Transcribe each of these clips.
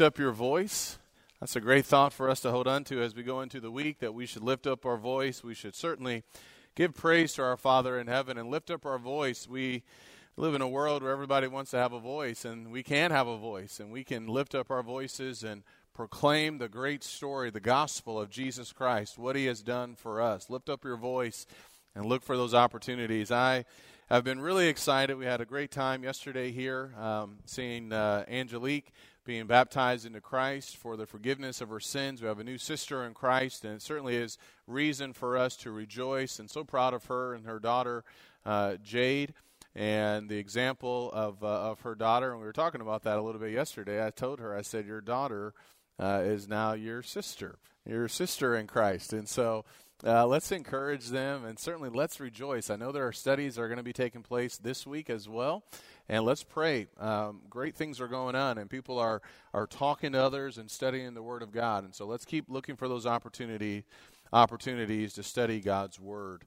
lift up your voice. That's a great thought for us to hold on to as we go into the week that we should lift up our voice. We should certainly give praise to our Father in heaven and lift up our voice. We live in a world where everybody wants to have a voice, and we can have a voice, and we can lift up our voices and proclaim the great story, the gospel of Jesus Christ, what he has done for us. Lift up your voice and look for those opportunities. I have been really excited. We had a great time yesterday here um, seeing uh, Angelique being baptized into Christ for the forgiveness of her sins. We have a new sister in Christ, and it certainly is reason for us to rejoice. And so proud of her and her daughter, uh, Jade and the example of uh, of her daughter. And we were talking about that a little bit yesterday. I told her, I said, your daughter uh, is now your sister, your sister in Christ, and so. Uh, let's encourage them and certainly let's rejoice. I know there are studies that are going to be taking place this week as well, and let's pray. Um, great things are going on, and people are are talking to others and studying the Word of God. And so let's keep looking for those opportunity opportunities to study God's Word.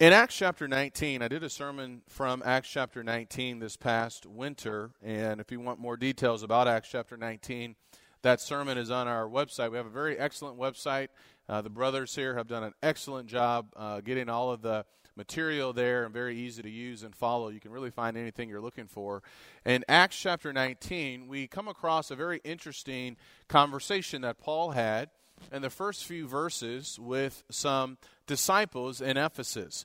In Acts chapter 19, I did a sermon from Acts chapter 19 this past winter. And if you want more details about Acts chapter 19, that sermon is on our website. We have a very excellent website. Uh, the brothers here have done an excellent job uh, getting all of the material there and very easy to use and follow. You can really find anything you're looking for. In Acts chapter 19, we come across a very interesting conversation that Paul had in the first few verses with some disciples in Ephesus.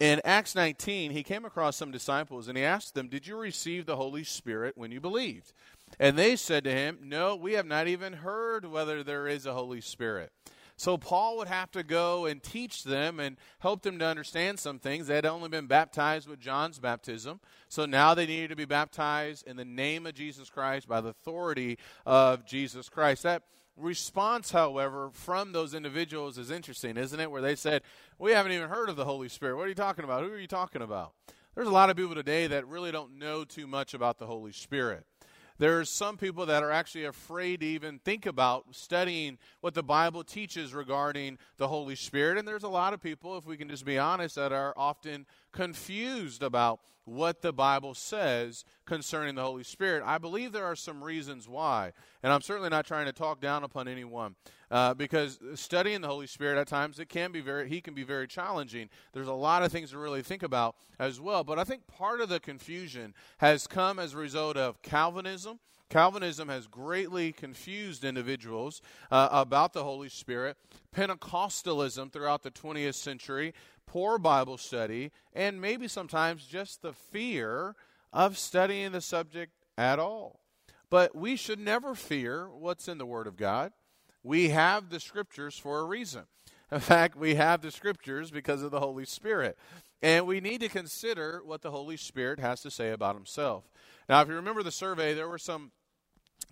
In Acts 19, he came across some disciples and he asked them, Did you receive the Holy Spirit when you believed? And they said to him, No, we have not even heard whether there is a Holy Spirit. So Paul would have to go and teach them and help them to understand some things. They had only been baptized with John's baptism. So now they needed to be baptized in the name of Jesus Christ by the authority of Jesus Christ. That response, however, from those individuals is interesting, isn't it? Where they said, We haven't even heard of the Holy Spirit. What are you talking about? Who are you talking about? There's a lot of people today that really don't know too much about the Holy Spirit. There's some people that are actually afraid to even think about studying what the Bible teaches regarding the Holy Spirit. And there's a lot of people, if we can just be honest, that are often confused about what the Bible says concerning the Holy Spirit. I believe there are some reasons why. And I'm certainly not trying to talk down upon anyone. Uh, because studying the Holy Spirit at times it can be very he can be very challenging. There's a lot of things to really think about as well. But I think part of the confusion has come as a result of Calvinism. Calvinism has greatly confused individuals uh, about the Holy Spirit. Pentecostalism throughout the 20th century, poor Bible study, and maybe sometimes just the fear of studying the subject at all. But we should never fear what's in the Word of God. We have the scriptures for a reason. In fact, we have the scriptures because of the Holy Spirit. And we need to consider what the Holy Spirit has to say about himself. Now, if you remember the survey, there were some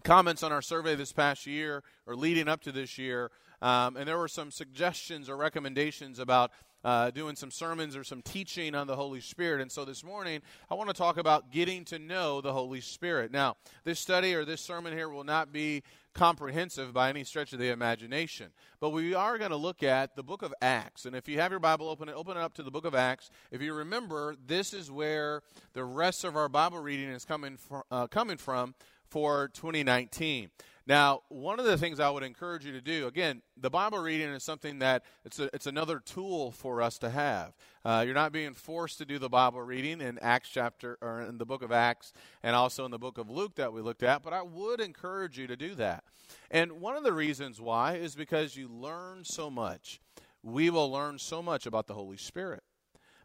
comments on our survey this past year or leading up to this year, um, and there were some suggestions or recommendations about uh, doing some sermons or some teaching on the Holy Spirit. And so this morning, I want to talk about getting to know the Holy Spirit. Now, this study or this sermon here will not be comprehensive by any stretch of the imagination. But we are going to look at the book of Acts. And if you have your Bible open, open it up to the book of Acts. If you remember, this is where the rest of our Bible reading is coming, from, uh, coming from for 2019. Now, one of the things I would encourage you to do, again, the Bible reading is something that it's, a, it's another tool for us to have. Uh, you're not being forced to do the Bible reading in Acts chapter or in the book of Acts and also in the book of Luke that we looked at, but I would encourage you to do that. And one of the reasons why is because you learn so much. We will learn so much about the Holy Spirit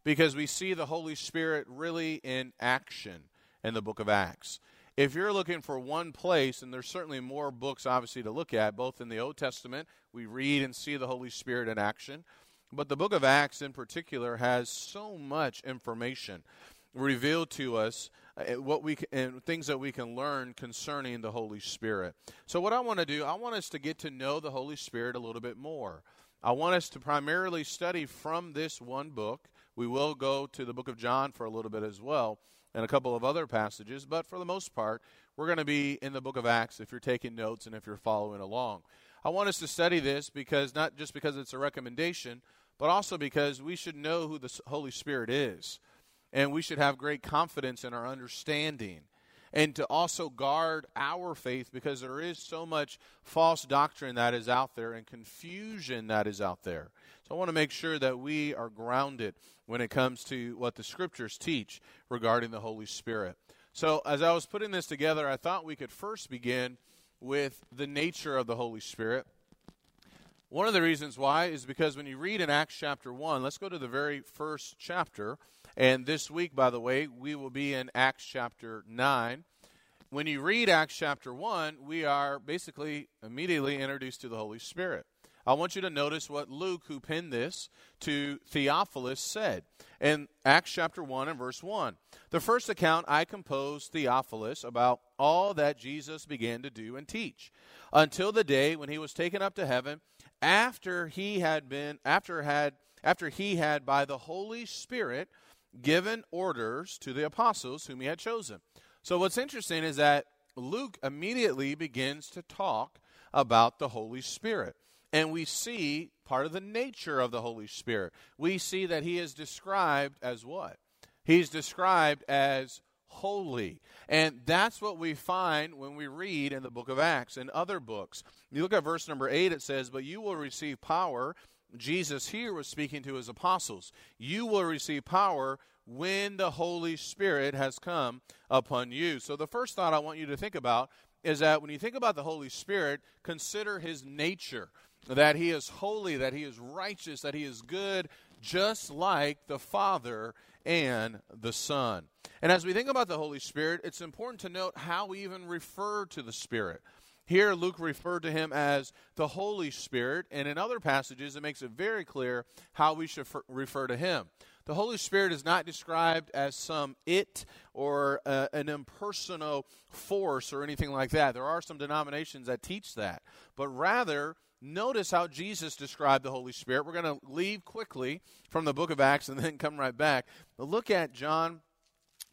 because we see the Holy Spirit really in action in the book of Acts if you're looking for one place, and there's certainly more books obviously to look at, both in the Old Testament, we read and see the Holy Spirit in action, but the book of Acts in particular has so much information revealed to us uh, what we and things that we can learn concerning the Holy Spirit. So what I want to do, I want us to get to know the Holy Spirit a little bit more. I want us to primarily study from this one book. We will go to the book of John for a little bit as well and a couple of other passages, but for the most part, we're going to be in the book of Acts if you're taking notes and if you're following along. I want us to study this because not just because it's a recommendation, but also because we should know who the Holy Spirit is. And we should have great confidence in our understanding. And to also guard our faith because there is so much false doctrine that is out there and confusion that is out there. So I want to make sure that we are grounded when it comes to what the scriptures teach regarding the Holy Spirit. So as I was putting this together, I thought we could first begin with the nature of the Holy Spirit. One of the reasons why is because when you read in Acts chapter 1, let's go to the very first chapter. And this week, by the way, we will be in Acts chapter 9. When you read Acts chapter 1, we are basically immediately introduced to the Holy Spirit. I want you to notice what Luke, who penned this to Theophilus, said in Acts chapter 1 and verse 1. The first account I composed Theophilus about all that Jesus began to do and teach until the day when he was taken up to heaven after he had been after had after he had by the Holy Spirit given orders to the apostles whom he had chosen. So what's interesting is that Luke immediately begins to talk about the Holy Spirit. And we see part of the nature of the Holy Spirit. We see that he is described as what? He's described as holy. And that's what we find when we read in the book of Acts and other books. You look at verse number 8, it says, But you will receive power. Jesus here was speaking to his apostles. You will receive power when the Holy Spirit has come upon you. So, the first thought I want you to think about is that when you think about the Holy Spirit, consider his nature that he is holy, that he is righteous, that he is good, just like the Father and the Son. And as we think about the Holy Spirit, it's important to note how we even refer to the Spirit. Here, Luke referred to him as the Holy Spirit, and in other passages, it makes it very clear how we should refer to him. The Holy Spirit is not described as some it or uh, an impersonal force or anything like that. There are some denominations that teach that. But rather, Notice how Jesus described the Holy Spirit. We're going to leave quickly from the book of Acts and then come right back. But look at John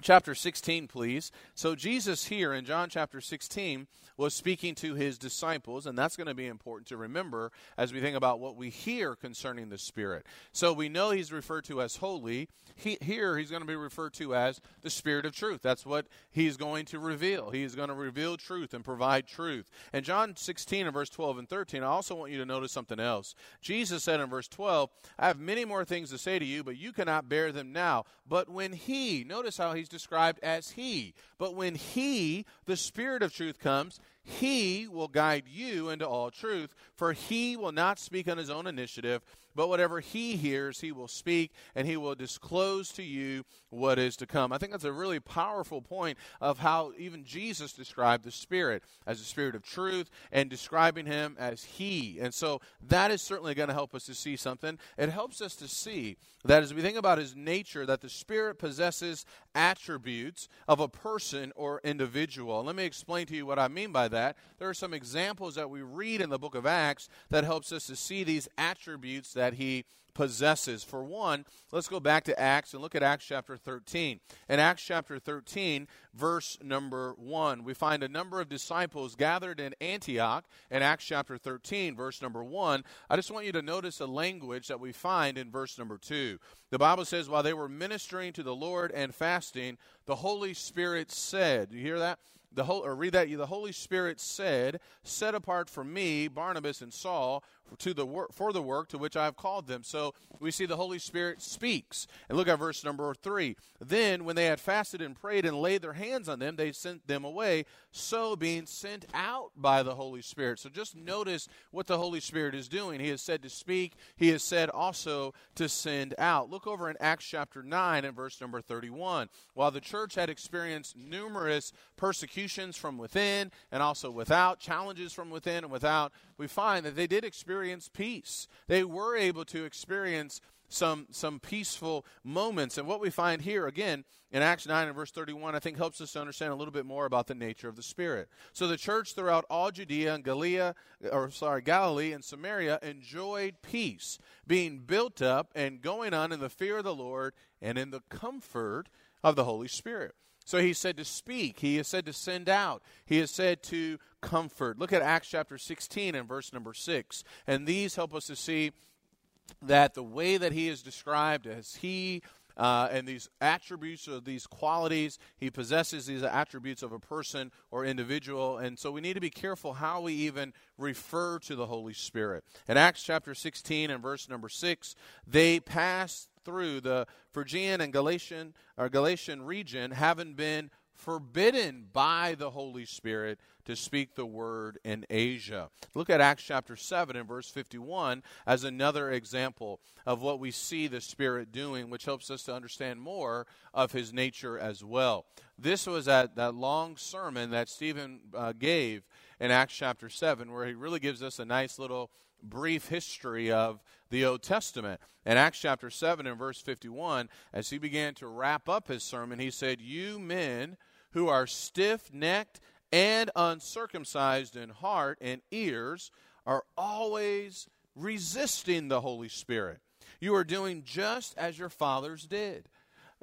chapter 16, please. So, Jesus here in John chapter 16 was speaking to his disciples, and that's going to be important to remember as we think about what we hear concerning the Spirit. So, we know he's referred to as holy. He, here, he's going to be referred to as the Spirit of truth. That's what he's going to reveal. He's going to reveal truth and provide truth. And John 16 and verse 12 and 13, I also want you to notice something else. Jesus said in verse 12, I have many more things to say to you, but you cannot bear them now. But when he, notice how he's described as he, but when he, the Spirit of truth, comes, he will guide you into all truth, for he will not speak on his own initiative, but whatever he hears, he will speak, and he will disclose to you what is to come. I think that's a really powerful point of how even Jesus described the Spirit as a spirit of truth and describing him as he. And so that is certainly going to help us to see something. It helps us to see that as we think about his nature, that the Spirit possesses attributes of a person or individual. Let me explain to you what I mean by that. There are some examples that we read in the book of Acts that helps us to see these attributes that he possesses. For one, let's go back to Acts and look at Acts chapter 13. In Acts chapter 13, verse number 1, we find a number of disciples gathered in Antioch in Acts chapter 13, verse number 1. I just want you to notice a language that we find in verse number 2. The Bible says, while they were ministering to the Lord and fasting, the Holy Spirit said, Do you hear that? the whole, or read that you the Holy Spirit said, "Set apart for me Barnabas and Saul to the work for the work to which I have called them." So we see the Holy Spirit speaks. And look at verse number 3. Then when they had fasted and prayed and laid their hands on them, they sent them away, so being sent out by the Holy Spirit. So just notice what the Holy Spirit is doing. He is said to speak, he is said also to send out. Look over in Acts chapter 9 and verse number 31. While the church had experienced numerous persecutions from within and also without, challenges from within and without, we find that they did experience peace. They were able to experience some some peaceful moments. And what we find here again in Acts 9 and verse 31, I think helps us to understand a little bit more about the nature of the Spirit. So the church throughout all Judea and Galilee, or sorry, Galilee and Samaria enjoyed peace, being built up and going on in the fear of the Lord and in the comfort of the Holy Spirit. So he said to speak. He is said to send out. He is said to comfort. Look at Acts chapter 16 and verse number 6. And these help us to see that the way that he is described as he uh, and these attributes or these qualities. He possesses these attributes of a person or individual. And so we need to be careful how we even refer to the Holy Spirit. In Acts chapter 16 and verse number 6, they passed through the Phrygian and Galatian or Galatian region, having been forbidden by the Holy Spirit to speak the word in Asia. Look at Acts chapter 7 and verse 51 as another example of what we see the Spirit doing, which helps us to understand more of his nature as well. This was at that long sermon that Stephen uh, gave in Acts chapter 7, where he really gives us a nice little brief history of the Old Testament. In Acts chapter 7 and verse 51, as he began to wrap up his sermon, he said, You men who are stiff necked and uncircumcised in heart and ears are always resisting the Holy Spirit. You are doing just as your fathers did.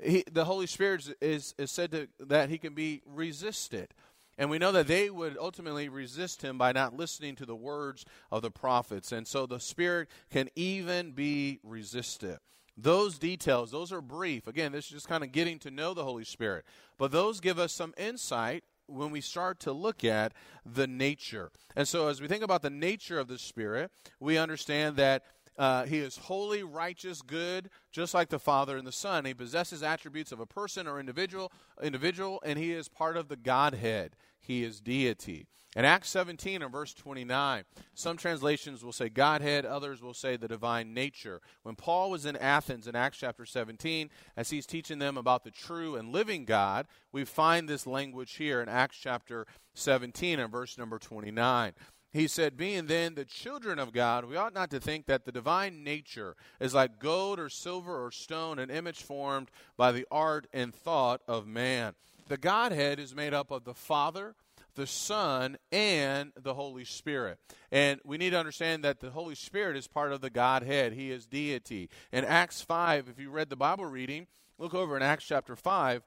He, the Holy Spirit is, is said to, that he can be resisted. And we know that they would ultimately resist him by not listening to the words of the prophets. And so the Spirit can even be resisted. Those details, those are brief. Again, this is just kind of getting to know the Holy Spirit. But those give us some insight when we start to look at the nature. And so, as we think about the nature of the Spirit, we understand that uh, he is holy, righteous, good, just like the Father and the Son. He possesses attributes of a person or individual, individual, and he is part of the Godhead. He is deity. In Acts 17 and verse 29, some translations will say Godhead, others will say the divine nature. When Paul was in Athens in Acts chapter 17, as he's teaching them about the true and living God, we find this language here in Acts chapter 17 and verse number 29. He said, Being then the children of God, we ought not to think that the divine nature is like gold or silver or stone, an image formed by the art and thought of man. The Godhead is made up of the Father, the Son, and the Holy Spirit. And we need to understand that the Holy Spirit is part of the Godhead. He is deity. In Acts 5, if you read the Bible reading, look over in Acts chapter 5.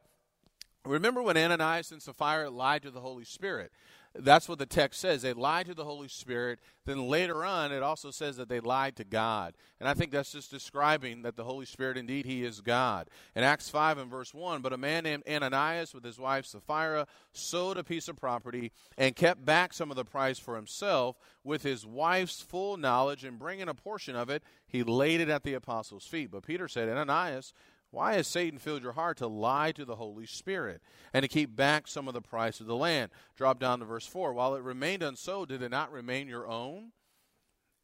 Remember when Ananias and Sapphira lied to the Holy Spirit? That's what the text says. They lied to the Holy Spirit. Then later on, it also says that they lied to God. And I think that's just describing that the Holy Spirit, indeed, He is God. In Acts 5 and verse 1, but a man named Ananias with his wife Sapphira sold a piece of property and kept back some of the price for himself with his wife's full knowledge, and bringing a portion of it, he laid it at the apostles' feet. But Peter said, Ananias, why has Satan filled your heart to lie to the Holy Spirit and to keep back some of the price of the land? Drop down to verse 4. While it remained unsold, did it not remain your own?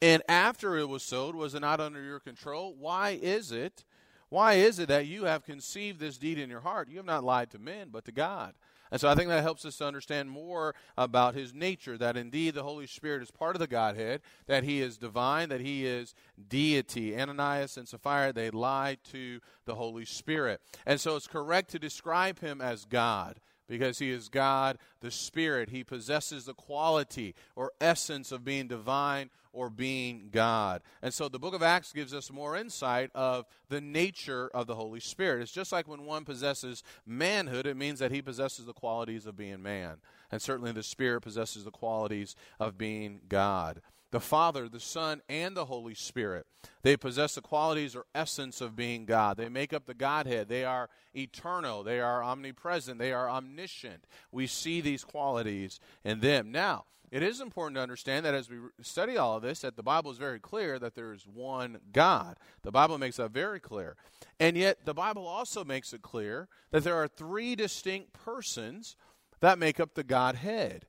And after it was sold, was it not under your control? Why is it? Why is it that you have conceived this deed in your heart? You have not lied to men, but to God. And so I think that helps us to understand more about his nature that indeed the Holy Spirit is part of the Godhead, that he is divine, that he is deity. Ananias and Sapphira, they lied to the Holy Spirit. And so it's correct to describe him as God because he is God, the Spirit. He possesses the quality or essence of being divine or being God. And so the book of Acts gives us more insight of the nature of the Holy Spirit. It's just like when one possesses manhood, it means that he possesses the qualities of being man. And certainly the Spirit possesses the qualities of being God. The Father, the Son, and the Holy Spirit. They possess the qualities or essence of being God. They make up the Godhead. They are eternal. They are omnipresent. They are omniscient. We see these qualities in them. Now, it is important to understand that as we study all of this, that the Bible is very clear that there is one God. The Bible makes that very clear. And yet, the Bible also makes it clear that there are three distinct persons that make up the Godhead.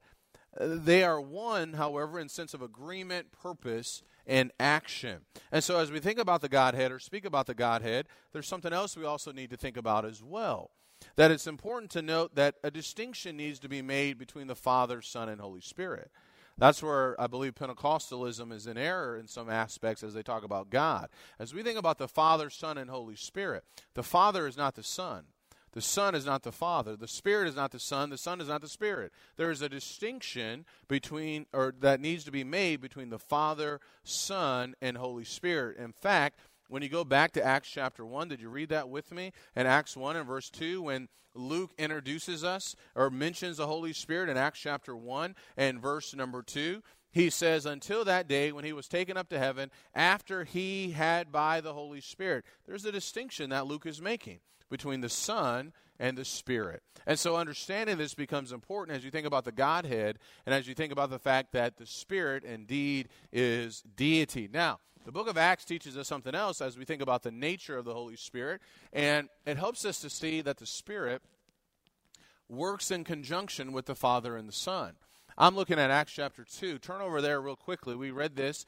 They are one, however, in sense of agreement, purpose, and action. And so, as we think about the Godhead or speak about the Godhead, there's something else we also need to think about as well that it's important to note that a distinction needs to be made between the Father, Son, and Holy Spirit. That's where I believe Pentecostalism is in error in some aspects as they talk about God. As we think about the Father, Son, and Holy Spirit, the Father is not the Son. The Son is not the Father. The Spirit is not the Son. The Son is not the Spirit. There is a distinction between, or that needs to be made between the Father, Son, and Holy Spirit. In fact, when you go back to Acts chapter 1, did you read that with me? In Acts 1 and verse 2, when Luke introduces us or mentions the Holy Spirit in Acts chapter 1 and verse number 2, he says, until that day when he was taken up to heaven, after he had by the Holy Spirit. There's a distinction that Luke is making between the Son and the Spirit. And so understanding this becomes important as you think about the Godhead and as you think about the fact that the Spirit indeed is deity. Now, the book of Acts teaches us something else as we think about the nature of the Holy Spirit, and it helps us to see that the Spirit works in conjunction with the Father and the Son. I'm looking at Acts chapter 2. Turn over there real quickly. We read this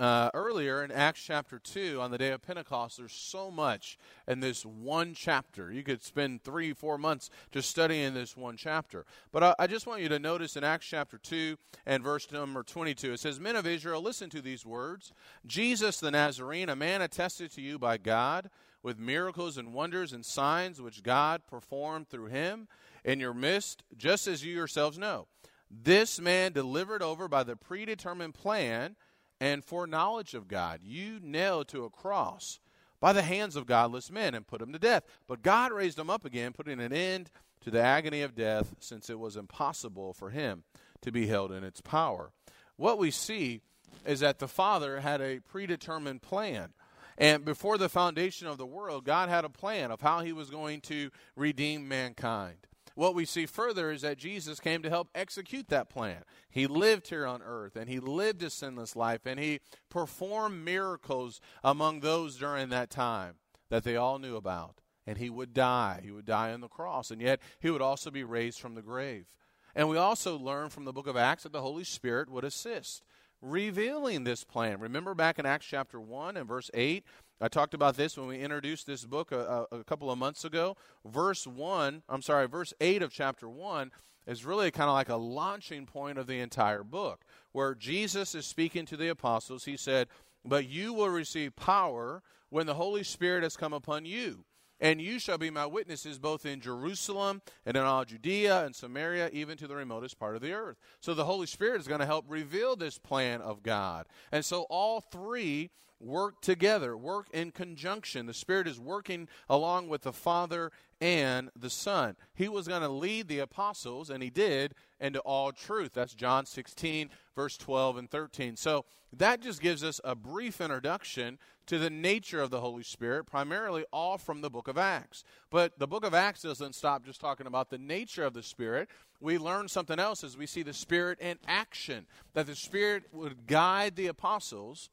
uh, earlier in Acts chapter 2 on the day of Pentecost. There's so much in this one chapter. You could spend three, four months just studying this one chapter. But I, I just want you to notice in Acts chapter 2 and verse number 22, it says, Men of Israel, listen to these words Jesus the Nazarene, a man attested to you by God with miracles and wonders and signs which God performed through him in your midst, just as you yourselves know. This man delivered over by the predetermined plan and foreknowledge of God, you nailed to a cross by the hands of godless men and put him to death. But God raised him up again, putting an end to the agony of death, since it was impossible for him to be held in its power. What we see is that the Father had a predetermined plan. And before the foundation of the world, God had a plan of how he was going to redeem mankind what we see further is that Jesus came to help execute that plan. He lived here on earth and he lived a sinless life and he performed miracles among those during that time that they all knew about. And he would die. He would die on the cross. And yet he would also be raised from the grave. And we also learn from the book of Acts that the Holy Spirit would assist revealing this plan. Remember back in Acts chapter 1 and verse 8, I talked about this when we introduced this book a, a, couple of months ago. Verse 1, I'm sorry, verse 8 of chapter 1 is really kind of like a launching point of the entire book, where Jesus is speaking to the apostles. He said, But you will receive power when the Holy Spirit has come upon you. And you shall be my witnesses both in Jerusalem and in all Judea and Samaria, even to the remotest part of the earth. So the Holy Spirit is going to help reveal this plan of God. And so all three work together, work in conjunction. The Spirit is working along with the Father and the Son. He was going to lead the apostles, and he did, into all truth. That's John 16, verse 12 and 13. So that just gives us a brief introduction to the nature of the Holy Spirit, primarily all from the book of Acts. But the book of Acts doesn't stop just talking about the nature of the Spirit. We learn something else as we see the Spirit in action, that the Spirit would guide the apostles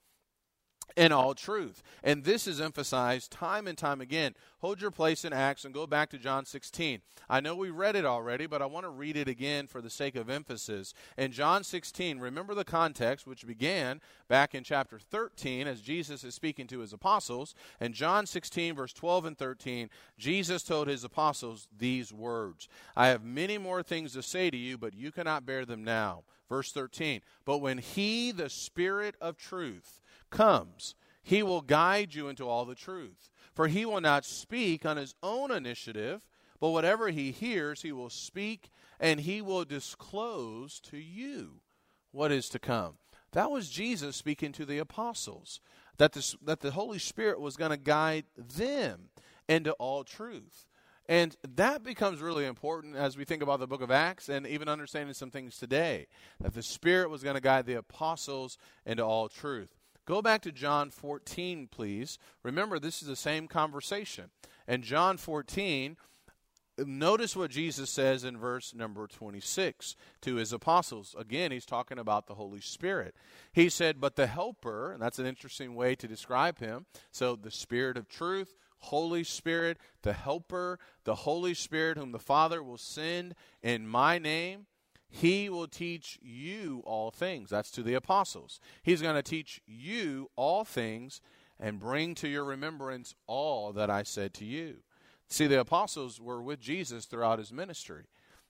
in all truth. And this is emphasized time and time again. Hold your place in Acts and go back to John 16. I know we read it already, but I want to read it again for the sake of emphasis. In John 16, remember the context, which began back in chapter 13 as Jesus is speaking to his apostles. In John 16, verse 12 and 13, Jesus told his apostles these words I have many more things to say to you, but you cannot bear them now. Verse 13, but when he, the Spirit of truth, comes, he will guide you into all the truth. For he will not speak on his own initiative, but whatever he hears, he will speak and he will disclose to you what is to come. That was Jesus speaking to the apostles, that the, that the Holy Spirit was going to guide them into all truth. And that becomes really important as we think about the book of Acts and even understanding some things today. That the Spirit was going to guide the apostles into all truth. Go back to John 14, please. Remember, this is the same conversation. And John 14, notice what Jesus says in verse number 26 to his apostles. Again, he's talking about the Holy Spirit. He said, But the Helper, and that's an interesting way to describe him. So, the Spirit of truth, Holy Spirit, the Helper, the Holy Spirit, whom the Father will send in my name he will teach you all things. That's to the apostles. He's going to teach you all things and bring to your remembrance all that I said to you. See, the apostles were with Jesus throughout his ministry.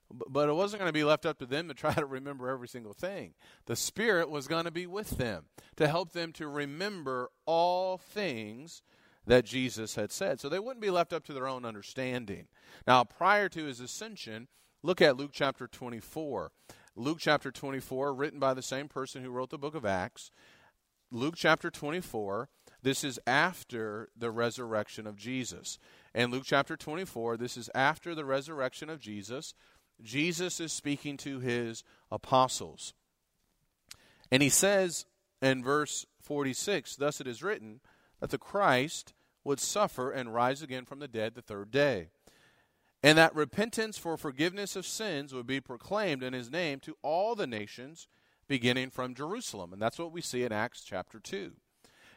But it wasn't going to be left up to them to try to remember every single thing. The Spirit was going to be with them to help them to remember all things that Jesus had said. So they wouldn't be left up to their own understanding. Now, prior to his ascension, Look at Luke chapter 24. Luke chapter 24, written by the same person who wrote the book of Acts. Luke chapter 24, this is after the resurrection of Jesus. And Luke chapter 24, this is after the resurrection of Jesus. Jesus is speaking to his apostles. And he says in verse 46 Thus it is written that the Christ would suffer and rise again from the dead the third day, and that repentance for forgiveness of sins would be proclaimed in his name to all the nations, beginning from Jerusalem. And that's what we see in Acts chapter 2.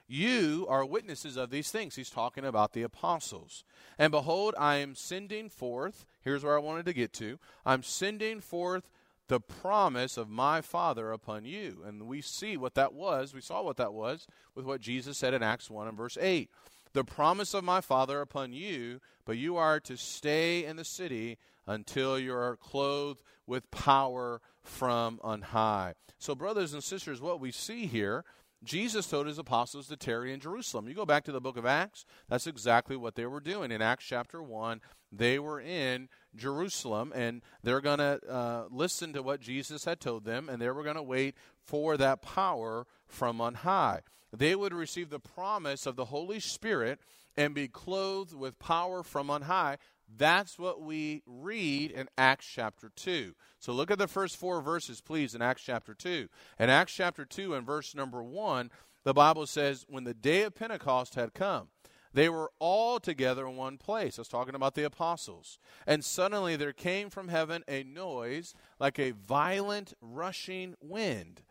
You are witnesses of these things. He's talking about the apostles. And behold, I am sending forth, here's where I wanted to get to I'm sending forth the promise of my Father upon you. And we see what that was. We saw what that was with what Jesus said in Acts 1 and verse 8. The promise of my Father upon you, but you are to stay in the city until you are clothed with power from on high. So, brothers and sisters, what we see here Jesus told his apostles to tarry in Jerusalem. You go back to the book of Acts, that's exactly what they were doing. In Acts chapter 1, they were in Jerusalem and they're going to uh, listen to what Jesus had told them and they were going to wait for that power from on high. They would receive the promise of the Holy Spirit and be clothed with power from on high. That's what we read in Acts chapter 2. So look at the first four verses, please, in Acts chapter 2. In Acts chapter 2, and verse number 1, the Bible says, When the day of Pentecost had come, they were all together in one place. I was talking about the apostles. And suddenly there came from heaven a noise like a violent rushing wind,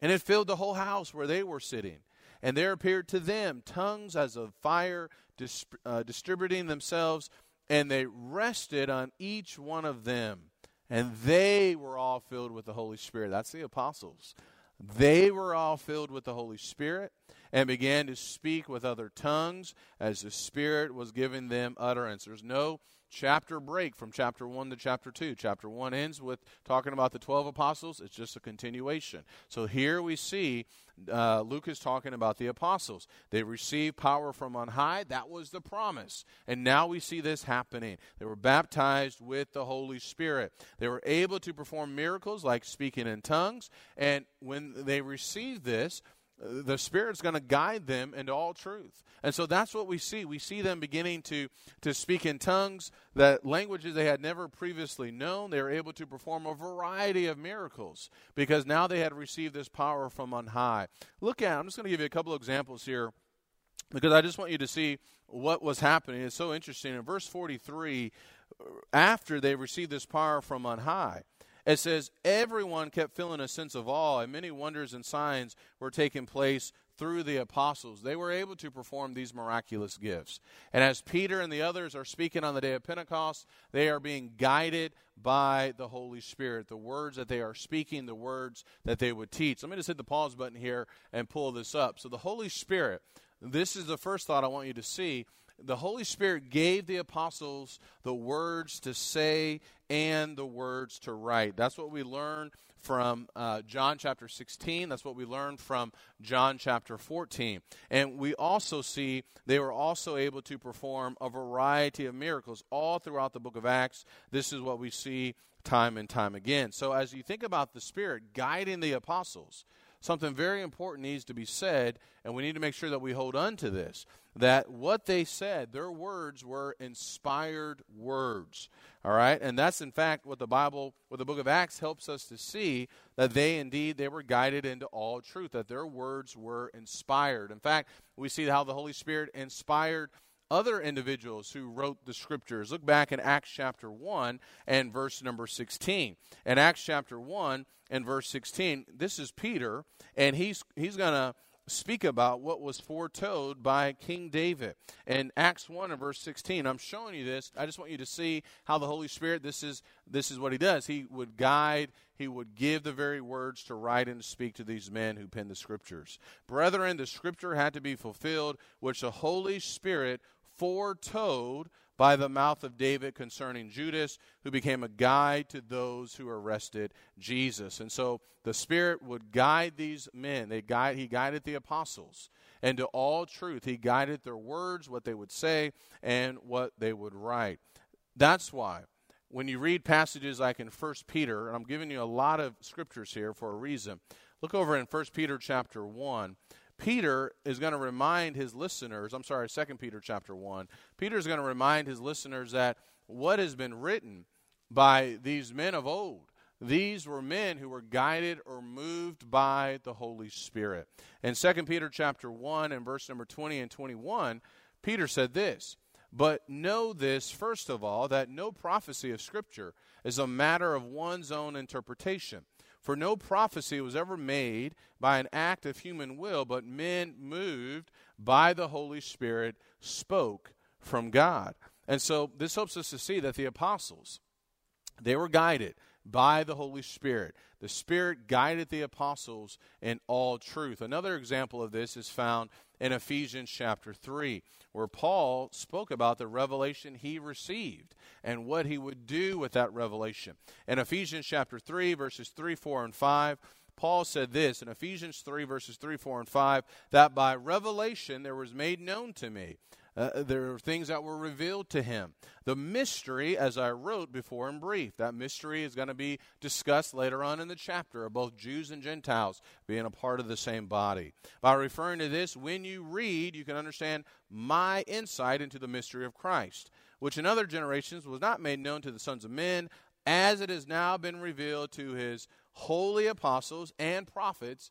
and it filled the whole house where they were sitting. And there appeared to them tongues as of fire dis- uh, distributing themselves and they rested on each one of them. And they were all filled with the Holy Spirit. That's the apostles. They were all filled with the Holy Spirit and began to speak with other tongues as the Spirit was giving them utterance. There's no chapter break from chapter 1 to chapter 2. Chapter 1 ends with talking about the 12 apostles, it's just a continuation. So here we see uh, Luke is talking about the apostles. They received power from on high. That was the promise. And now we see this happening. They were baptized with the Holy Spirit. They were able to perform miracles like speaking in tongues. And when they received this, the Spirit's going to guide them into all truth. And so that's what we see. We see them beginning to, to speak in tongues, that languages they had never previously known. They were able to perform a variety of miracles because now they had received this power from on high. Look at, I'm just going to give you a couple examples here because I just want you to see what was happening. It's so interesting. In verse 43, uh, after they received this power from on high, it says, Everyone kept feeling a sense of awe, and many wonders and signs were taking place through the apostles. They were able to perform these miraculous gifts. And as Peter and the others are speaking on the day of Pentecost, they are being guided by the Holy Spirit. The words that they are speaking, the words that they would teach. Let me just hit the pause button here and pull this up. So, the Holy Spirit, this is the first thought I want you to see the Holy Spirit gave the apostles the words to say and the words to write. That's what we learn from uh, John chapter 16. That's what we learned from John chapter 14. And we also see they were also able to perform a variety of miracles all throughout the book of Acts. This is what we see time and time again. So as you think about the Spirit guiding the apostles, something very important needs to be said, and we need to make sure that we hold on to this that what they said, their words were inspired words. All right? And that's in fact what the Bible, what the book of Acts helps us to see that they indeed they were guided into all truth, that their words were inspired. In fact, we see how the Holy Spirit inspired other individuals who wrote the scriptures. Look back in Acts chapter 1 and verse number 16. In Acts chapter 1 and verse 16, this is Peter, and he's he's going to speak about what was foretold by King David. In Acts 1 and verse 16, I'm showing you this. I just want you to see how the Holy Spirit, this is, this is what he does. He would guide, he would give the very words to write and speak to these men who penned the scriptures. Brethren, the scripture had to be fulfilled, which the Holy Spirit foretold by the mouth of David concerning Judas, who became a guide to those who arrested Jesus. And so the Spirit would guide these men. They guide, he guided the apostles and to all truth. He guided their words, what they would say, and what they would write. That's why when you read passages like in 1 Peter, and I'm giving you a lot of scriptures here for a reason. Look over in 1 Peter chapter 1. Peter is going to remind his listeners, I'm sorry, 2 Peter chapter 1. Peter is going to remind his listeners that what has been written by these men of old, these were men who were guided or moved by the Holy Spirit. In 2 Peter chapter 1 and verse number 20 and 21, Peter said this, "But know this first of all that no prophecy of scripture is a matter of one's own interpretation." For no prophecy was ever made by an act of human will, but men moved by the Holy Spirit spoke from God. And so this helps us to see that the apostles, they were guided by the Holy Spirit. The Spirit guided the apostles in all truth. Another example of this is found in Ephesians chapter 3, where Paul spoke about the revelation he received and what he would do with that revelation. In Ephesians chapter 3, verses 3, 4, and 5, Paul said this in Ephesians 3, verses 3, 4, and 5 that by revelation there was made known to me uh, there are things that were revealed to him. The mystery, as I wrote before in brief, that mystery is going to be discussed later on in the chapter of both Jews and Gentiles being a part of the same body. By referring to this, when you read, you can understand my insight into the mystery of Christ, which in other generations was not made known to the sons of men, as it has now been revealed to his holy apostles and prophets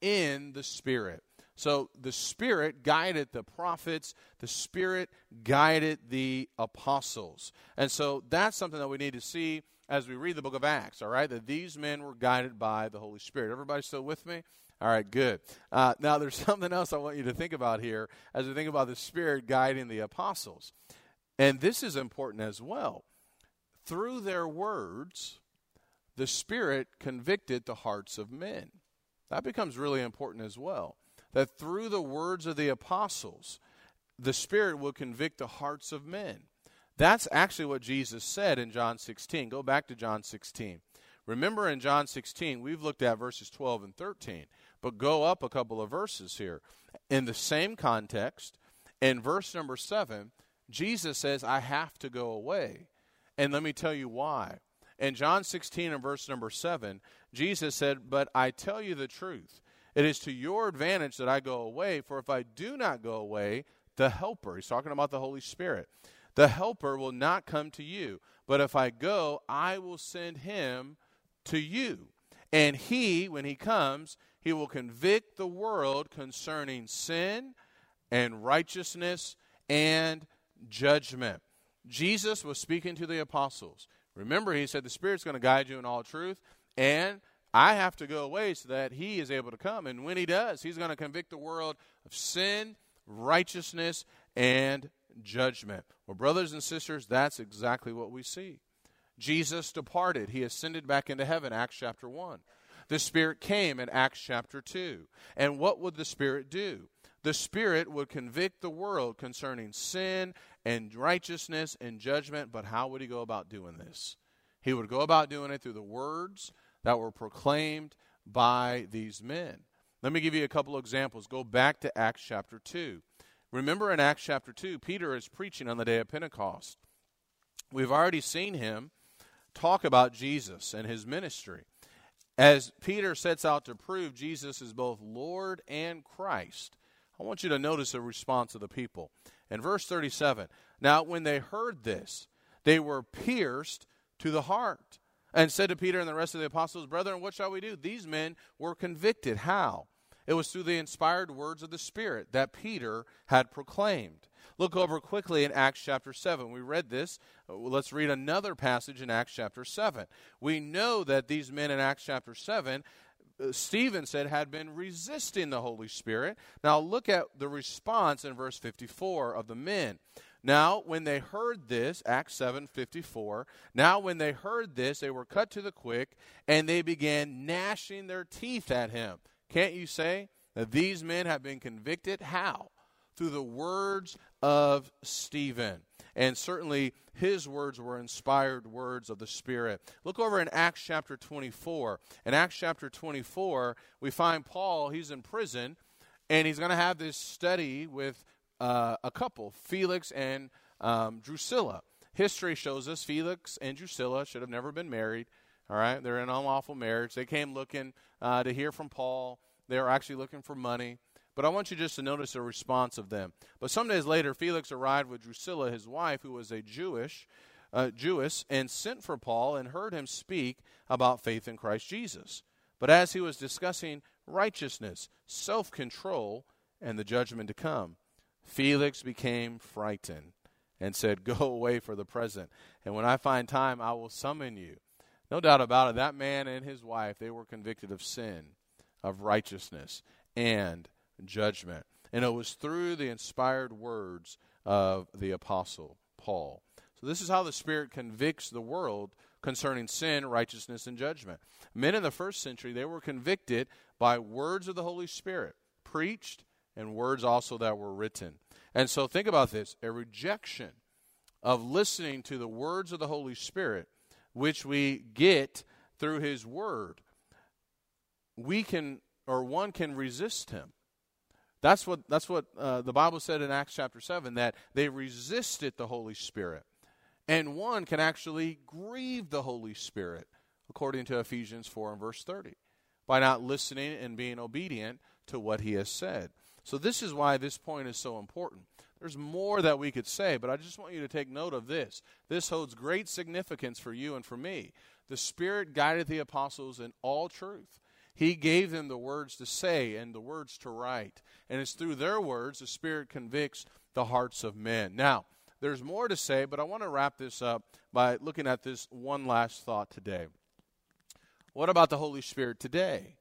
in the Spirit. So the Spirit guided the prophets, the Spirit guided the apostles. And so that's something that we need to see as we read the book of Acts, all right? That these men were guided by the Holy Spirit. Everybody still with me? All right, good. Uh, now, there's something else I want you to think about here as we think about the Spirit guiding the apostles. And this is important as well. Through their words, the Spirit convicted the hearts of men. That becomes really important as well that through the words of the apostles, the Spirit will convict the hearts of men. That's actually what Jesus said in John 16. Go back to John 16. Remember in John 16, we've looked at verses 12 and 13, but go up a couple of verses here. In the same context, in verse number 7, Jesus says, I have to go away. And let me tell you why. In John 16 and verse number 7, Jesus said, But I tell you the truth. It is to your advantage that I go away, for if I do not go away, the Helper, he's talking about the Holy Spirit, the Helper will not come to you. But if I go, I will send him to you. And he, when he comes, he will convict the world concerning sin and righteousness and judgment. Jesus was speaking to the apostles. Remember, he said, The Spirit's going to guide you in all truth, and I have to go away so that he is able to come. And when he does, he's going to convict the world of sin, righteousness, and judgment. Well, brothers and sisters, that's exactly what we see. Jesus departed, he ascended back into heaven, Acts chapter 1. The Spirit came in Acts chapter 2. And what would the Spirit do? The Spirit would convict the world concerning sin and righteousness and judgment, but how would he go about doing this? He would go about doing it through the words that were proclaimed by these men. Let me give you a couple examples. Go back to Acts chapter 2. Remember in Acts chapter 2, Peter is preaching on the day of Pentecost. We've already seen him talk about Jesus and his ministry. As Peter sets out to prove Jesus is both Lord and Christ, I want you to notice the response of the people. In verse 37, now when they heard this, they were pierced to the heart and said to Peter and the rest of the apostles, Brethren, what shall we do? These men were convicted. How? It was through the inspired words of the Spirit that Peter had proclaimed. Look over quickly in Acts chapter 7. We read this. Uh, let's read another passage in Acts chapter 7. We know that these men in Acts chapter 7 uh, Stephen said had been resisting the Holy Spirit. Now look at the response in verse 54 of the men. Now, when they heard this, Acts 7:54, now when they heard this, they were cut to the quick and they began gnashing their teeth at him. Can't you say that these men have been convicted? How? Through the words of Stephen. And certainly his words were inspired words of the Spirit. Look over in Acts chapter 24. In Acts chapter 24, we find Paul, he's in prison, and he's going to have this study with uh, a couple, Felix and um, Drusilla. History shows us Felix and Drusilla should have never been married. All right, they're in an unlawful marriage. They came looking uh, to hear from Paul. They were actually looking for money. But I want you just to notice the response of them. But some days later, Felix arrived with Drusilla, his wife, who was a Jewish uh, Jewess, and sent for Paul and heard him speak about faith in Christ Jesus. But as he was discussing righteousness, self control, and the judgment to come, Felix became frightened and said, Go away for the present, and when I find time, I will summon you. No doubt about it, that man and his wife, they were convicted of sin, of righteousness, and judgment. And it was through the inspired words of the Apostle Paul. So, this is how the Spirit convicts the world concerning sin, righteousness, and judgment. Men in the first century, they were convicted by words of the Holy Spirit, preached, and words also that were written. And so, think about this a rejection of listening to the words of the Holy Spirit, which we get through His Word, we can, or one can resist Him. That's what, that's what uh, the Bible said in Acts chapter 7 that they resisted the Holy Spirit. And one can actually grieve the Holy Spirit, according to Ephesians 4 and verse 30, by not listening and being obedient to what he has said. So, this is why this point is so important. There's more that we could say, but I just want you to take note of this. This holds great significance for you and for me. The Spirit guided the apostles in all truth. He gave them the words to say and the words to write. And it's through their words the Spirit convicts the hearts of men. Now, there's more to say, but I want to wrap this up by looking at this one last thought today. What about the Holy Spirit today?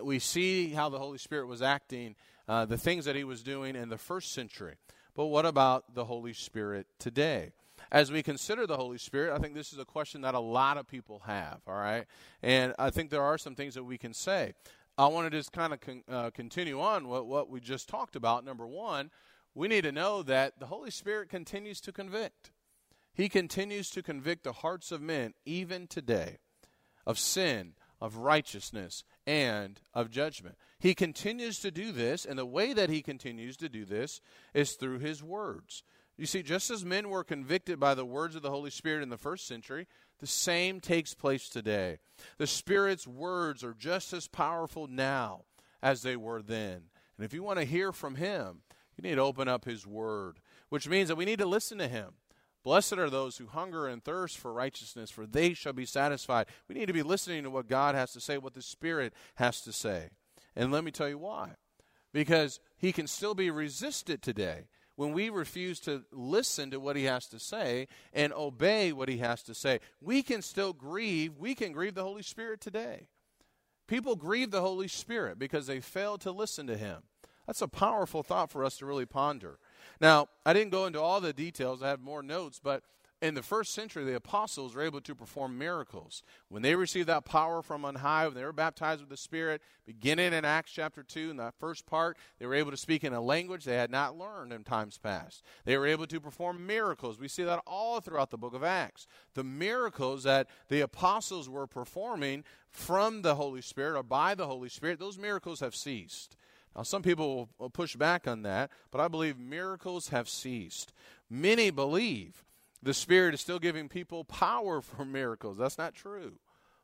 We see how the Holy Spirit was acting, uh, the things that he was doing in the first century. But what about the Holy Spirit today? As we consider the Holy Spirit, I think this is a question that a lot of people have, all right? And I think there are some things that we can say. I want to just kind of con- uh, continue on what, what we just talked about. Number one, we need to know that the Holy Spirit continues to convict. He continues to convict the hearts of men, even today, of sin, of righteousness, and of judgment. He continues to do this, and the way that he continues to do this is through his words. You see, just as men were convicted by the words of the Holy Spirit in the first century, the same takes place today. The Spirit's words are just as powerful now as they were then. And if you want to hear from him, you need to open up His Word, which means that we need to listen to Him. Blessed are those who hunger and thirst for righteousness, for they shall be satisfied. We need to be listening to what God has to say, what the Spirit has to say. And let me tell you why. Because He can still be resisted today when we refuse to listen to what He has to say and obey what He has to say. We can still grieve. We can grieve the Holy Spirit today. People grieve the Holy Spirit because they fail to listen to Him. That's a powerful thought for us to really ponder. Now, I didn't go into all the details, I have more notes, but in the first century, the apostles were able to perform miracles. When they received that power from on high, when they were baptized with the Spirit, beginning in Acts chapter 2, in that first part, they were able to speak in a language they had not learned in times past. They were able to perform miracles. We see that all throughout the book of Acts. The miracles that the apostles were performing from the Holy Spirit or by the Holy Spirit, those miracles have ceased. Now, some people will push back on that, but I believe miracles have ceased. Many believe the Spirit is still giving people power for miracles. That's not true.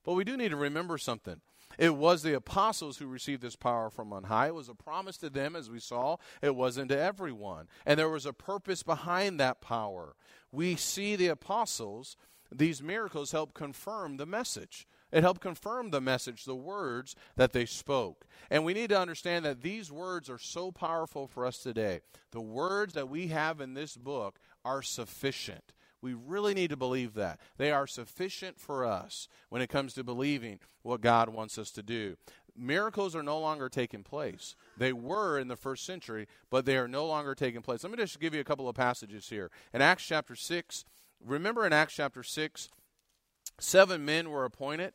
But we do need to remember something. It was the apostles who received this power from on high. It was a promise to them, as we saw. It wasn't to everyone. And there was a purpose behind that power. We see the apostles, these miracles help confirm the message. It helped confirm the message, the words that they spoke. And we need to understand that these words are so powerful for us today. The words that we have in this book are sufficient. We really need to believe that. They are sufficient for us when it comes to believing what God wants us to do. Miracles are no longer taking place. They were in the first century, but they are no longer taking place. Let me just give you a couple of passages here. In Acts chapter 6, remember in Acts chapter 6, seven men were appointed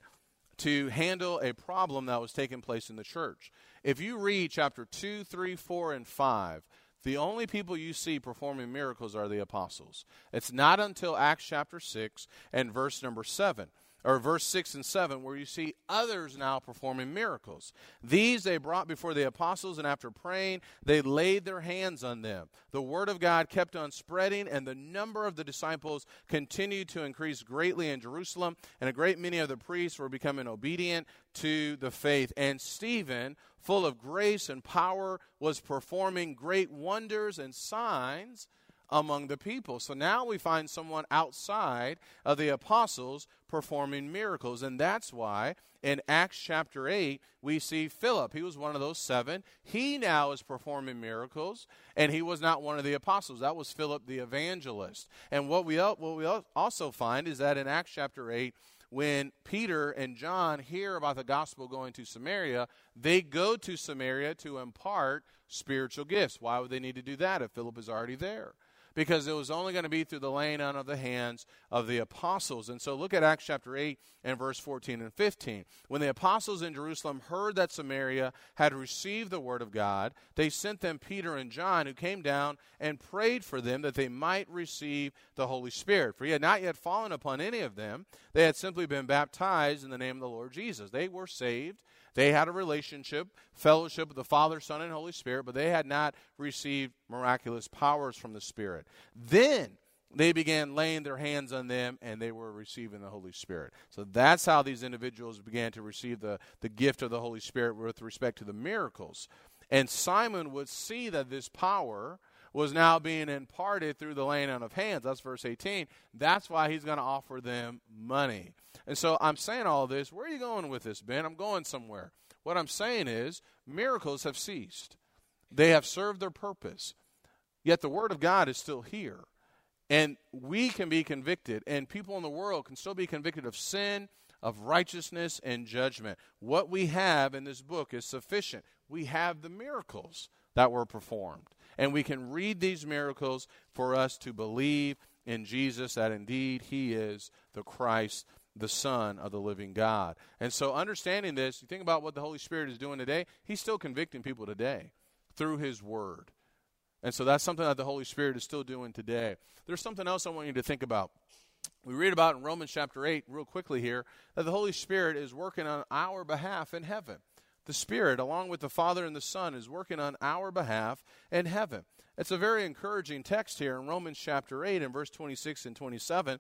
to handle a problem that was taking place in the church. If you read chapter 2, 3, 4, and 5, the only people you see performing miracles are the apostles. It's not until Acts chapter 6 and verse number 7 or verse 6 and 7, where you see others now performing miracles. These they brought before the apostles, and after praying, they laid their hands on them. The word of God kept on spreading, and the number of the disciples continued to increase greatly in Jerusalem, and a great many of the priests were becoming obedient to the faith. And Stephen, full of grace and power, was performing great wonders and signs among the people. So now we find someone outside of the apostles performing miracles. And that's why in Acts chapter 8, we see Philip. He was one of those seven. He now is performing miracles, and he was not one of the apostles. That was Philip the evangelist. And what we, what we also find is that in Acts chapter 8, when Peter and John hear about the gospel going to Samaria, they go to Samaria to impart spiritual gifts. Why would they need to do that if Philip is already there? Because it was only going to be through the laying on of the hands of the apostles. And so look at Acts chapter 8 and verse 14 and 15. When the apostles in Jerusalem heard that Samaria had received the word of God, they sent them Peter and John, who came down and prayed for them that they might receive the Holy Spirit. For he had not yet fallen upon any of them, they had simply been baptized in the name of the Lord Jesus. They were saved they had a relationship, fellowship with the Father, Son, and Holy Spirit, but they had not received miraculous powers from the Spirit. Then they began laying their hands on them and they were receiving the Holy Spirit. So that's how these individuals began to receive the, the gift of the Holy Spirit with respect to the miracles. And Simon would see that this power was now being imparted through the laying on of hands. That's verse 18. That's why he's going to offer them money. And so I'm saying all this. Where are you going with this, Ben? I'm going somewhere. What I'm saying is miracles have ceased, they have served their purpose. Yet the Word of God is still here. And we can be convicted, and people in the world can still be convicted of sin, of righteousness, and judgment. What we have in this book is sufficient. We have the miracles that were performed. And we can read these miracles for us to believe in Jesus that indeed He is the Christ the Son of the living God. And so, understanding this, you think about what the Holy Spirit is doing today, He's still convicting people today through His Word. And so, that's something that the Holy Spirit is still doing today. There's something else I want you to think about. We read about in Romans chapter 8, real quickly here, that the Holy Spirit is working on our behalf in heaven. The Spirit, along with the Father and the Son, is working on our behalf in heaven. It's a very encouraging text here in Romans chapter 8 and verse 26 and 27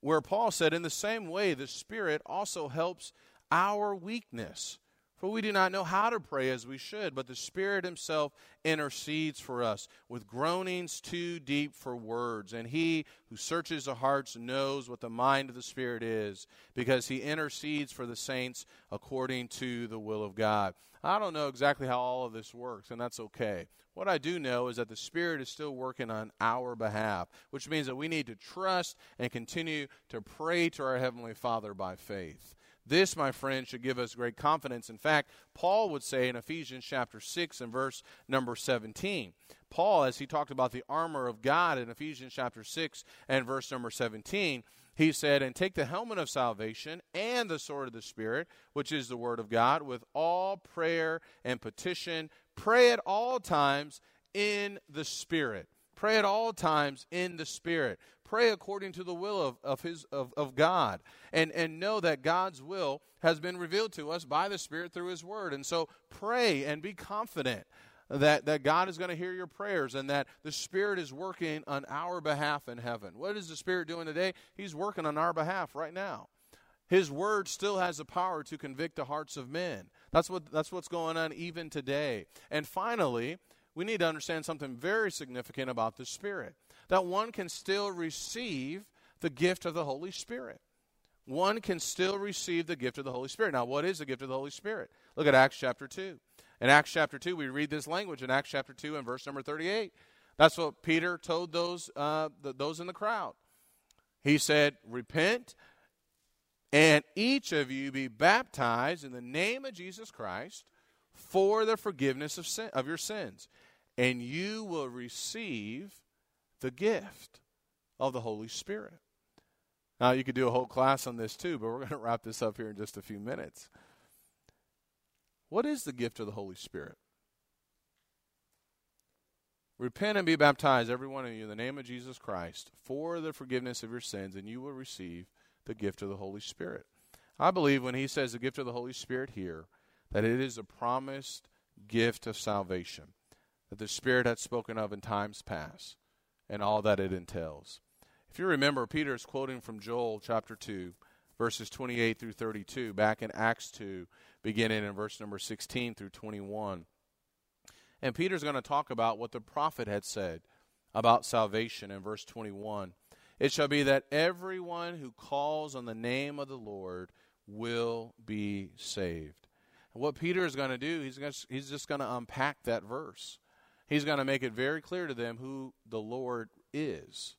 where Paul said, In the same way, the Spirit also helps our weakness. For we do not know how to pray as we should, but the Spirit Himself intercedes for us with groanings too deep for words. And He who searches the hearts knows what the mind of the Spirit is, because He intercedes for the saints according to the will of God. I don't know exactly how all of this works, and that's okay. What I do know is that the Spirit is still working on our behalf, which means that we need to trust and continue to pray to our Heavenly Father by faith. This, my friend, should give us great confidence. In fact, Paul would say in Ephesians chapter 6 and verse number 17, Paul, as he talked about the armor of God in Ephesians chapter 6 and verse number 17, he said, And take the helmet of salvation and the sword of the Spirit, which is the word of God, with all prayer and petition Pray at all times in the Spirit. Pray at all times in the Spirit. Pray according to the will of, of, his, of, of God. And, and know that God's will has been revealed to us by the Spirit through His Word. And so pray and be confident that, that God is going to hear your prayers and that the Spirit is working on our behalf in heaven. What is the Spirit doing today? He's working on our behalf right now. His word still has the power to convict the hearts of men. That's what that's what's going on even today. And finally, we need to understand something very significant about the Spirit. That one can still receive the gift of the Holy Spirit. One can still receive the gift of the Holy Spirit. Now, what is the gift of the Holy Spirit? Look at Acts chapter 2. In Acts chapter 2, we read this language in Acts chapter 2 and verse number 38. That's what Peter told those, uh, the, those in the crowd. He said, Repent and each of you be baptized in the name of Jesus Christ for the forgiveness of, sin, of your sins, and you will receive the gift of the Holy Spirit. Now, you could do a whole class on this too, but we're going to wrap this up here in just a few minutes. What is the gift of the Holy Spirit? Repent and be baptized, every one of you, in the name of Jesus Christ, for the forgiveness of your sins, and you will receive the gift of the Holy Spirit. I believe when he says the gift of the Holy Spirit here, that it is a promised gift of salvation that the Spirit had spoken of in times past and all that it entails. If you remember, Peter is quoting from Joel chapter 2, verses 28 through 32, back in Acts 2, beginning in verse number 16 through 21. And Peter's going to talk about what the prophet had said about salvation in verse 21. It shall be that everyone who calls on the name of the Lord will be saved. What Peter is going to do, he's, to, he's just going to unpack that verse. He's going to make it very clear to them who the Lord is.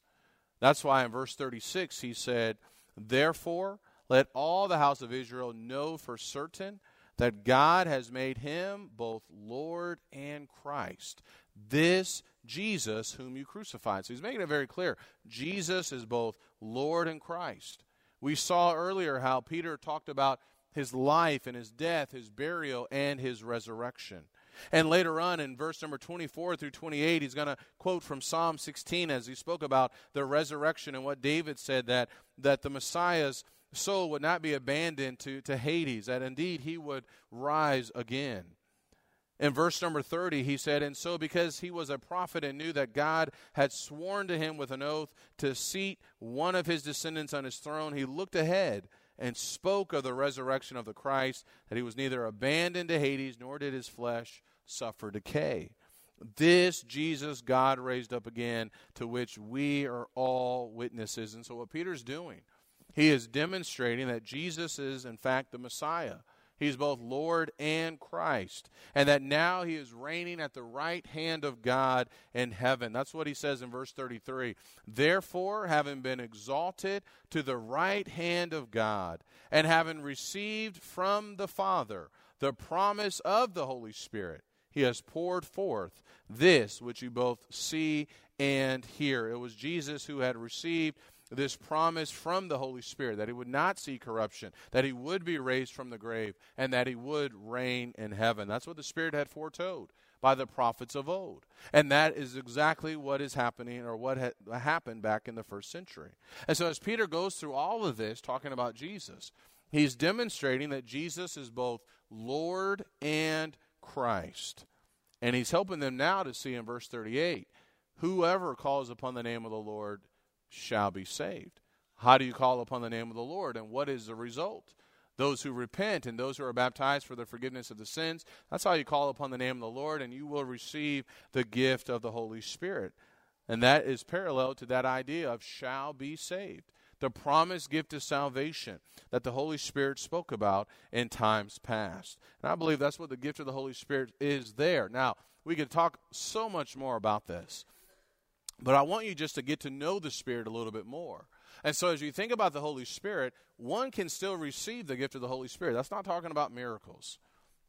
That's why in verse 36 he said, Therefore, let all the house of Israel know for certain that God has made him both Lord and Christ. This Jesus whom you crucified. So he's making it very clear. Jesus is both Lord and Christ. We saw earlier how Peter talked about his life and his death, his burial, and his resurrection. And later on in verse number 24 through 28, he's going to quote from Psalm 16 as he spoke about the resurrection and what David said that, that the Messiah's soul would not be abandoned to, to Hades, that indeed he would rise again. In verse number 30, he said, And so, because he was a prophet and knew that God had sworn to him with an oath to seat one of his descendants on his throne, he looked ahead and spoke of the resurrection of the Christ, that he was neither abandoned to Hades, nor did his flesh suffer decay. This Jesus God raised up again, to which we are all witnesses. And so, what Peter's doing, he is demonstrating that Jesus is, in fact, the Messiah. He's both Lord and Christ. And that now he is reigning at the right hand of God in heaven. That's what he says in verse 33. Therefore, having been exalted to the right hand of God, and having received from the Father the promise of the Holy Spirit, he has poured forth this which you both see and hear. It was Jesus who had received this promise from the Holy Spirit that he would not see corruption, that he would be raised from the grave, and that he would reign in heaven. That's what the Spirit had foretold by the prophets of old. And that is exactly what is happening or what had happened back in the first century. And so as Peter goes through all of this talking about Jesus, he's demonstrating that Jesus is both Lord and Christ. And he's helping them now to see in verse 38 whoever calls upon the name of the Lord shall be saved. How do you call upon the name of the Lord, and what is the result? Those who repent and those who are baptized for the forgiveness of the sins, that's how you call upon the name of the Lord, and you will receive the gift of the Holy Spirit. And that is parallel to that idea of shall be saved. The promised gift of salvation that the Holy Spirit spoke about in times past. And I believe that's what the gift of the Holy Spirit is there. Now, we could talk so much more about this. But I want you just to get to know the Spirit a little bit more. And so, as you think about the Holy Spirit, one can still receive the gift of the Holy Spirit. That's not talking about miracles,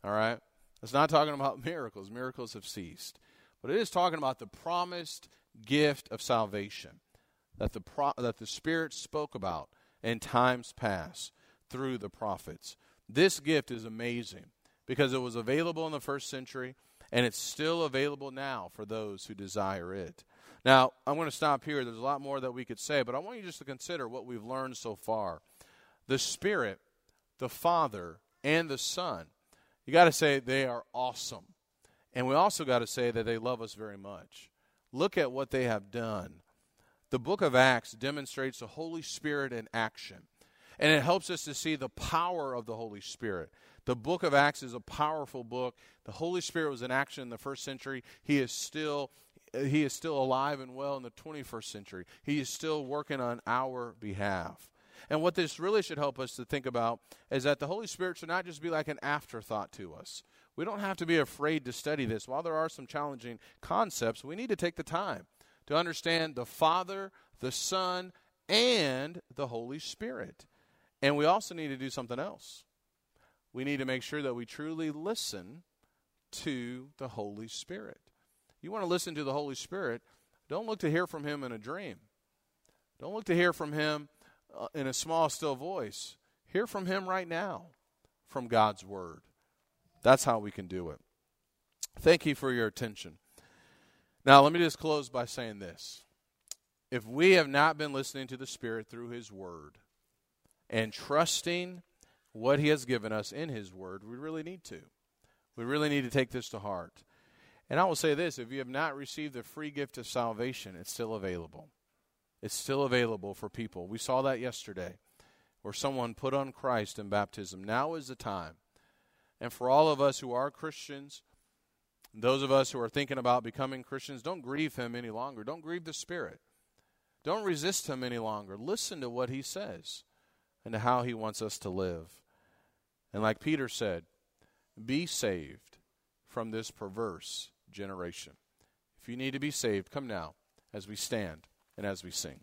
all right? It's not talking about miracles. Miracles have ceased. But it is talking about the promised gift of salvation that the, pro- that the Spirit spoke about in times past through the prophets. This gift is amazing because it was available in the first century and it's still available now for those who desire it. Now, I'm going to stop here. There's a lot more that we could say, but I want you just to consider what we've learned so far. The Spirit, the Father, and the Son, you got to say they are awesome. And we also got to say that they love us very much. Look at what they have done. The book of Acts demonstrates the Holy Spirit in action, and it helps us to see the power of the Holy Spirit. The book of Acts is a powerful book. The Holy Spirit was in action in the first century. He is still Uh, he is still alive and well in the 21st century. He is still working on our behalf. And what this really should help us to think about is that the Holy Spirit should not just be like an afterthought to us. We don't have to be afraid to study this. While there are some challenging concepts, we need to take the time to understand the Father, the Son, and the Holy Spirit. And we also need to do something else. We need to make sure that we truly listen to the Holy Spirit. You want to listen to the Holy Spirit, don't look to hear from Him in a dream. Don't look to hear from Him uh, in a small, still voice. Hear from Him right now from God's Word. That's how we can do it. Thank you for your attention. Now, let me just close by saying this. If we have not been listening to the Spirit through His Word and trusting what He has given us in His Word, we really need to. We really need to take this to heart. And I will say this if you have not received the free gift of salvation, it's still available. It's still available for people. We saw that yesterday where someone put on Christ in baptism. Now is the time. And for all of us who are Christians, Those of us who are thinking about becoming Christians, don't grieve him any longer. Don't grieve the Spirit. Don't resist him any longer. Listen to what he says and to how he wants us to live. And like Peter said, be saved from this perverse generation. If you need to be saved, come now as we stand and as we sing.